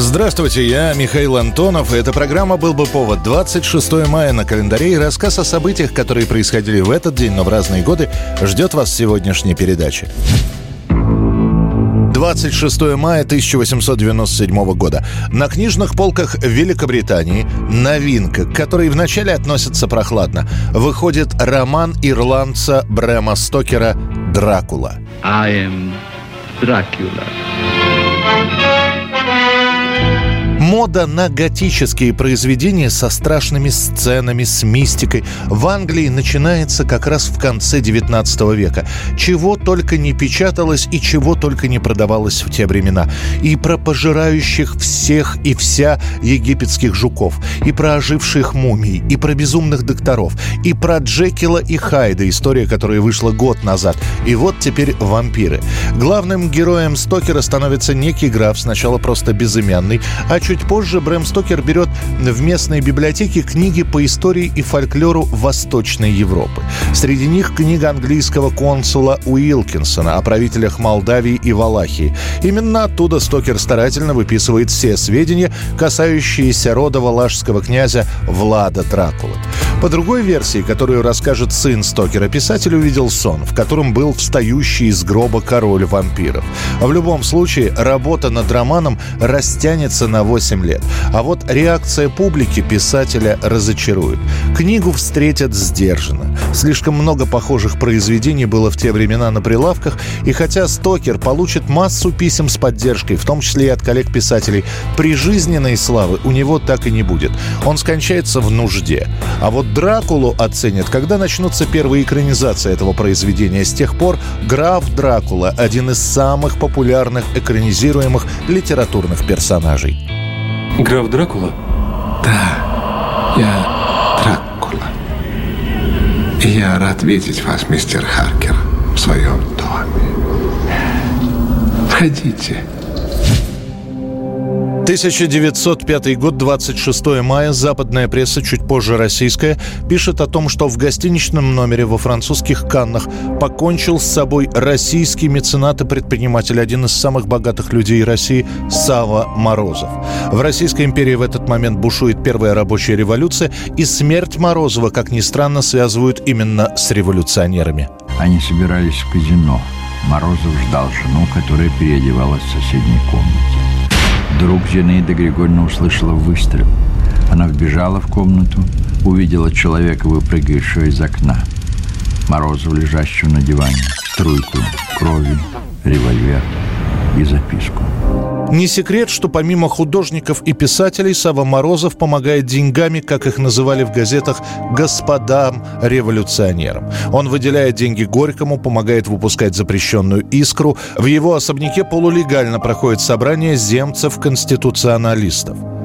Здравствуйте, я Михаил Антонов, эта программа «Был бы повод». 26 мая на календаре и рассказ о событиях, которые происходили в этот день, но в разные годы, ждет вас сегодняшней передачи. 26 мая 1897 года. На книжных полках Великобритании новинка, к которой вначале относятся прохладно, выходит роман ирландца Брэма Стокера «Дракула». I am Dracula. Мода на готические произведения со страшными сценами, с мистикой в Англии начинается как раз в конце 19 века. Чего только не печаталось и чего только не продавалось в те времена. И про пожирающих всех и вся египетских жуков, и про оживших мумий, и про безумных докторов, и про Джекила и Хайда, история, которая вышла год назад. И вот теперь вампиры. Главным героем Стокера становится некий граф, сначала просто безымянный, а чуть позже Брэм Стокер берет в местной библиотеке книги по истории и фольклору Восточной Европы. Среди них книга английского консула Уилкинсона о правителях Молдавии и Валахии. Именно оттуда Стокер старательно выписывает все сведения, касающиеся рода валашского князя Влада Дракулы. По другой версии, которую расскажет сын Стокера, писатель увидел сон, в котором был встающий из гроба король вампиров. В любом случае, работа над романом растянется на 8 лет. А вот реакция публики писателя разочарует. Книгу встретят сдержанно. Слишком много похожих произведений было в те времена на прилавках, и хотя Стокер получит массу писем с поддержкой, в том числе и от коллег-писателей, прижизненной славы у него так и не будет. Он скончается в нужде. А вот Дракулу оценят, когда начнутся первые экранизации этого произведения. С тех пор граф Дракула – один из самых популярных экранизируемых литературных персонажей. Граф Дракула? Да, я Дракула. И я рад видеть вас, мистер Харкер, в своем доме. Входите. 1905 год, 26 мая. Западная пресса, чуть позже российская, пишет о том, что в гостиничном номере во французских Каннах покончил с собой российский меценат и предприниматель, один из самых богатых людей России, Сава Морозов. В Российской империи в этот момент бушует первая рабочая революция, и смерть Морозова, как ни странно, связывают именно с революционерами. Они собирались в казино. Морозов ждал жену, которая переодевалась в соседней комнате. Друг Зинаида Григорьевна услышала выстрел. Она вбежала в комнату, увидела человека, выпрыгивающего из окна. Морозова, лежащего на диване, струйку крови, револьвер и записку. Не секрет, что помимо художников и писателей Сава Морозов помогает деньгами, как их называли в газетах, господам-революционерам. Он выделяет деньги Горькому, помогает выпускать запрещенную «Искру». В его особняке полулегально проходит собрание земцев-конституционалистов.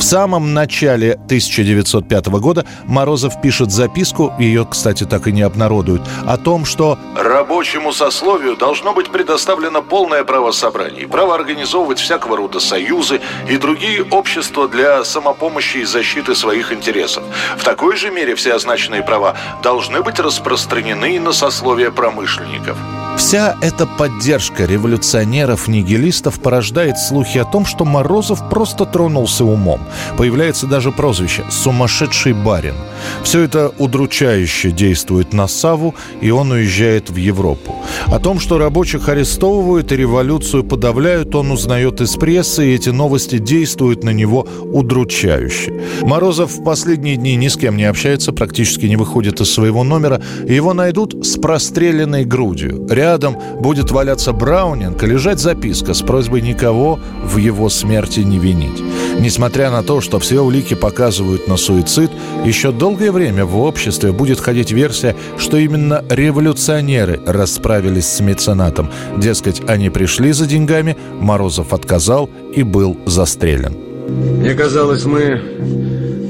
В самом начале 1905 года Морозов пишет записку, ее, кстати, так и не обнародуют, о том, что «рабочему сословию должно быть предоставлено полное право собраний, право организовывать всякого рода союзы и другие общества для самопомощи и защиты своих интересов. В такой же мере все означенные права должны быть распространены и на сословие промышленников». Вся эта поддержка революционеров-нигилистов порождает слухи о том, что Морозов просто тронулся умом. Появляется даже прозвище «сумасшедший барин». Все это удручающе действует на Саву, и он уезжает в Европу. О том, что рабочих арестовывают и революцию подавляют, он узнает из прессы, и эти новости действуют на него удручающе. Морозов в последние дни ни с кем не общается, практически не выходит из своего номера, его найдут с простреленной грудью. Рядом будет валяться Браунинг и лежать записка с просьбой никого в его смерти не винить. Несмотря на то, что все улики показывают на суицид, еще долгое время в обществе будет ходить версия, что именно революционеры расправились с меценатом. Дескать, они пришли за деньгами, Морозов отказал и был застрелен. Мне казалось, мы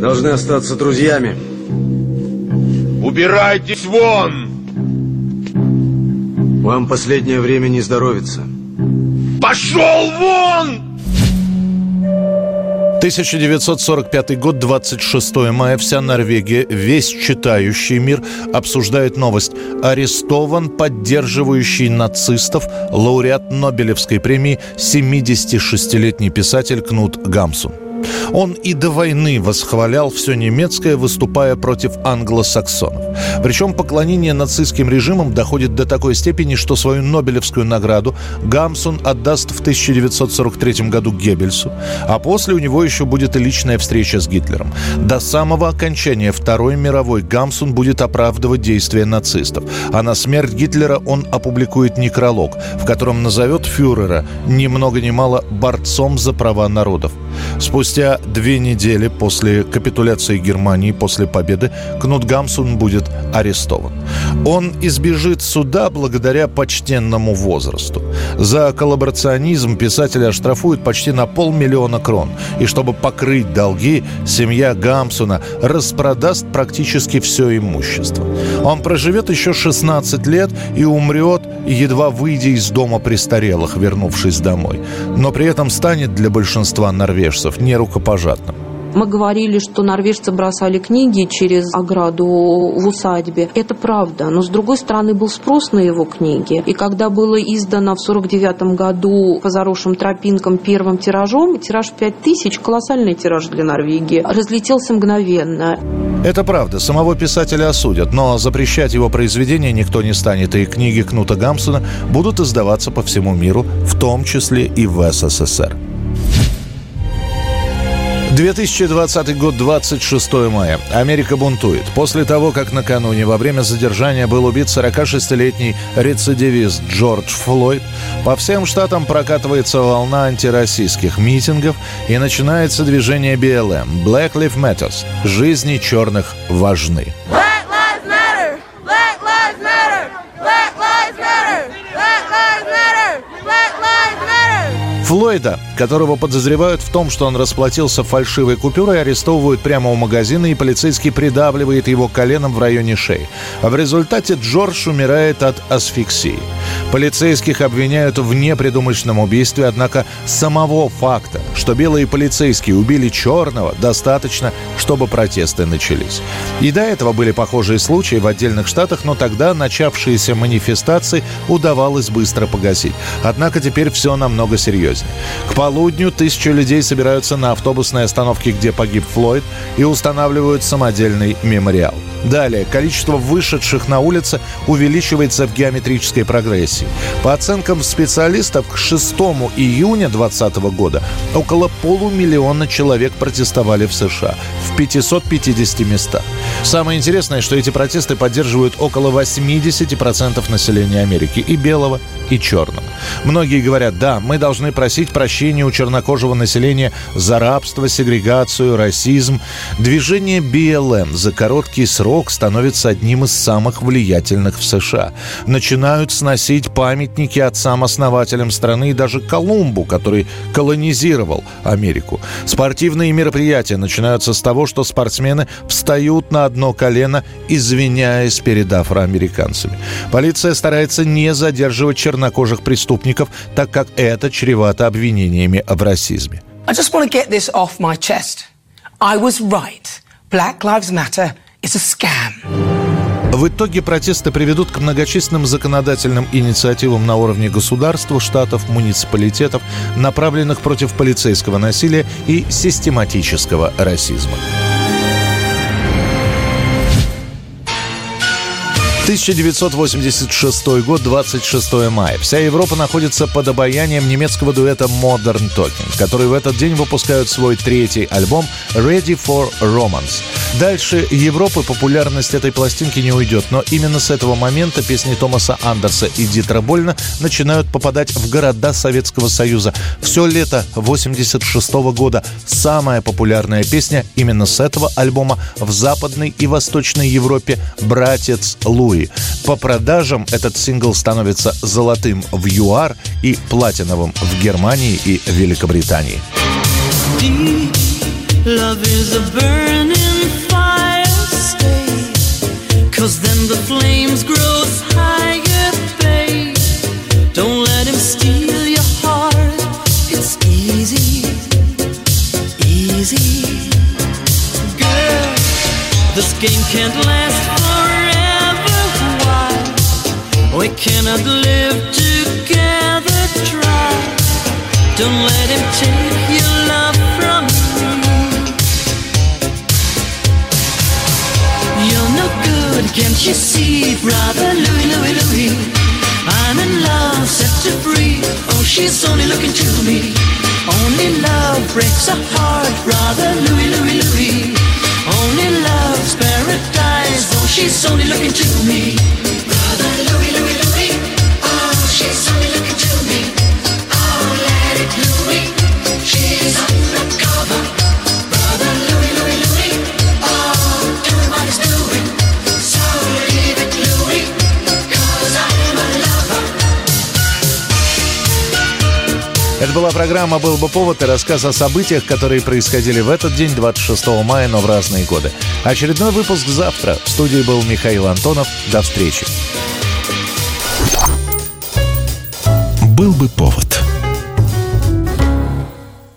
должны остаться друзьями. Убирайтесь вон! Вам последнее время не здоровится. Пошел вон! 1945 год, 26 мая. Вся Норвегия, весь читающий мир обсуждает новость. Арестован поддерживающий нацистов лауреат Нобелевской премии 76-летний писатель Кнут Гамсун. Он и до войны восхвалял все немецкое, выступая против англосаксонов. Причем поклонение нацистским режимам доходит до такой степени, что свою Нобелевскую награду Гамсун отдаст в 1943 году Геббельсу, а после у него еще будет и личная встреча с Гитлером. До самого окончания Второй мировой Гамсун будет оправдывать действия нацистов, а на смерть Гитлера он опубликует некролог, в котором назовет фюрера ни много ни мало борцом за права народов. Спустя две недели после капитуляции Германии, после победы, Кнут Гамсун будет арестован. Он избежит суда благодаря почтенному возрасту. За коллаборационизм писателя оштрафуют почти на полмиллиона крон. И чтобы покрыть долги, семья Гамсуна распродаст практически все имущество. Он проживет еще 16 лет и умрет, едва выйдя из дома престарелых, вернувшись домой. Но при этом станет для большинства норвежцев нерукопожатным. Мы говорили, что норвежцы бросали книги через ограду в усадьбе. Это правда. Но, с другой стороны, был спрос на его книги. И когда было издано в 49 году по заросшим тропинкам первым тиражом, тираж 5000, колоссальный тираж для Норвегии, разлетелся мгновенно. Это правда, самого писателя осудят, но запрещать его произведения никто не станет, и книги Кнута Гамсона будут издаваться по всему миру, в том числе и в СССР. 2020 год, 26 мая. Америка бунтует. После того, как накануне во время задержания был убит 46-летний рецидивист Джордж Флойд, по всем штатам прокатывается волна антироссийских митингов и начинается движение BLM – Black Lives Matter. Жизни черных важны. Флойда, которого подозревают в том, что он расплатился фальшивой купюрой, арестовывают прямо у магазина, и полицейский придавливает его коленом в районе шеи. А в результате Джордж умирает от асфиксии. Полицейских обвиняют в непредумышленном убийстве, однако самого факта, что белые полицейские убили черного, достаточно, чтобы протесты начались. И до этого были похожие случаи в отдельных штатах, но тогда начавшиеся манифестации удавалось быстро погасить. Однако теперь все намного серьезнее жизни. К полудню тысячи людей собираются на автобусной остановке, где погиб Флойд, и устанавливают самодельный мемориал. Далее, количество вышедших на улицы увеличивается в геометрической прогрессии. По оценкам специалистов, к 6 июня 2020 года около полумиллиона человек протестовали в США в 550 местах. Самое интересное, что эти протесты поддерживают около 80% населения Америки, и белого, и черного. Многие говорят, да, мы должны просить прощения у чернокожего населения за рабство, сегрегацию, расизм. Движение BLM за короткий срок становится одним из самых влиятельных в США. Начинают сносить памятники отцам-основателям страны и даже Колумбу, который колонизировал Америку. Спортивные мероприятия начинаются с того, что спортсмены встают на одно колено, извиняясь перед афроамериканцами. Полиция старается не задерживать чернокожих преступников, так как это чревато обвинениями в расизме. I just want to get this off my chest. I was right. Black Lives Matter is a scam. В итоге протесты приведут к многочисленным законодательным инициативам на уровне государства, штатов, муниципалитетов, направленных против полицейского насилия и систематического расизма. 1986 год, 26 мая. Вся Европа находится под обаянием немецкого дуэта Modern Talking, который в этот день выпускают свой третий альбом Ready for Romance. Дальше Европы популярность этой пластинки не уйдет, но именно с этого момента песни Томаса Андерса и Дитра Больна начинают попадать в города Советского Союза. Все лето 86 года самая популярная песня именно с этого альбома в Западной и Восточной Европе «Братец Луи». Луи. По продажам этот сингл становится золотым в ЮАР и платиновым в Германии и Великобритании. Love is a burning Don't let him take your love from me. You're no good, can't you see, brother Louis, Louis, Louis? I'm in love, set to free. Oh, she's only looking to me. Only love breaks a heart, brother Louis, Louis, Louis. Это была программа «Был бы повод» и рассказ о событиях, которые происходили в этот день, 26 мая, но в разные годы. Очередной выпуск завтра. В студии был Михаил Антонов. До встречи. «Был бы повод»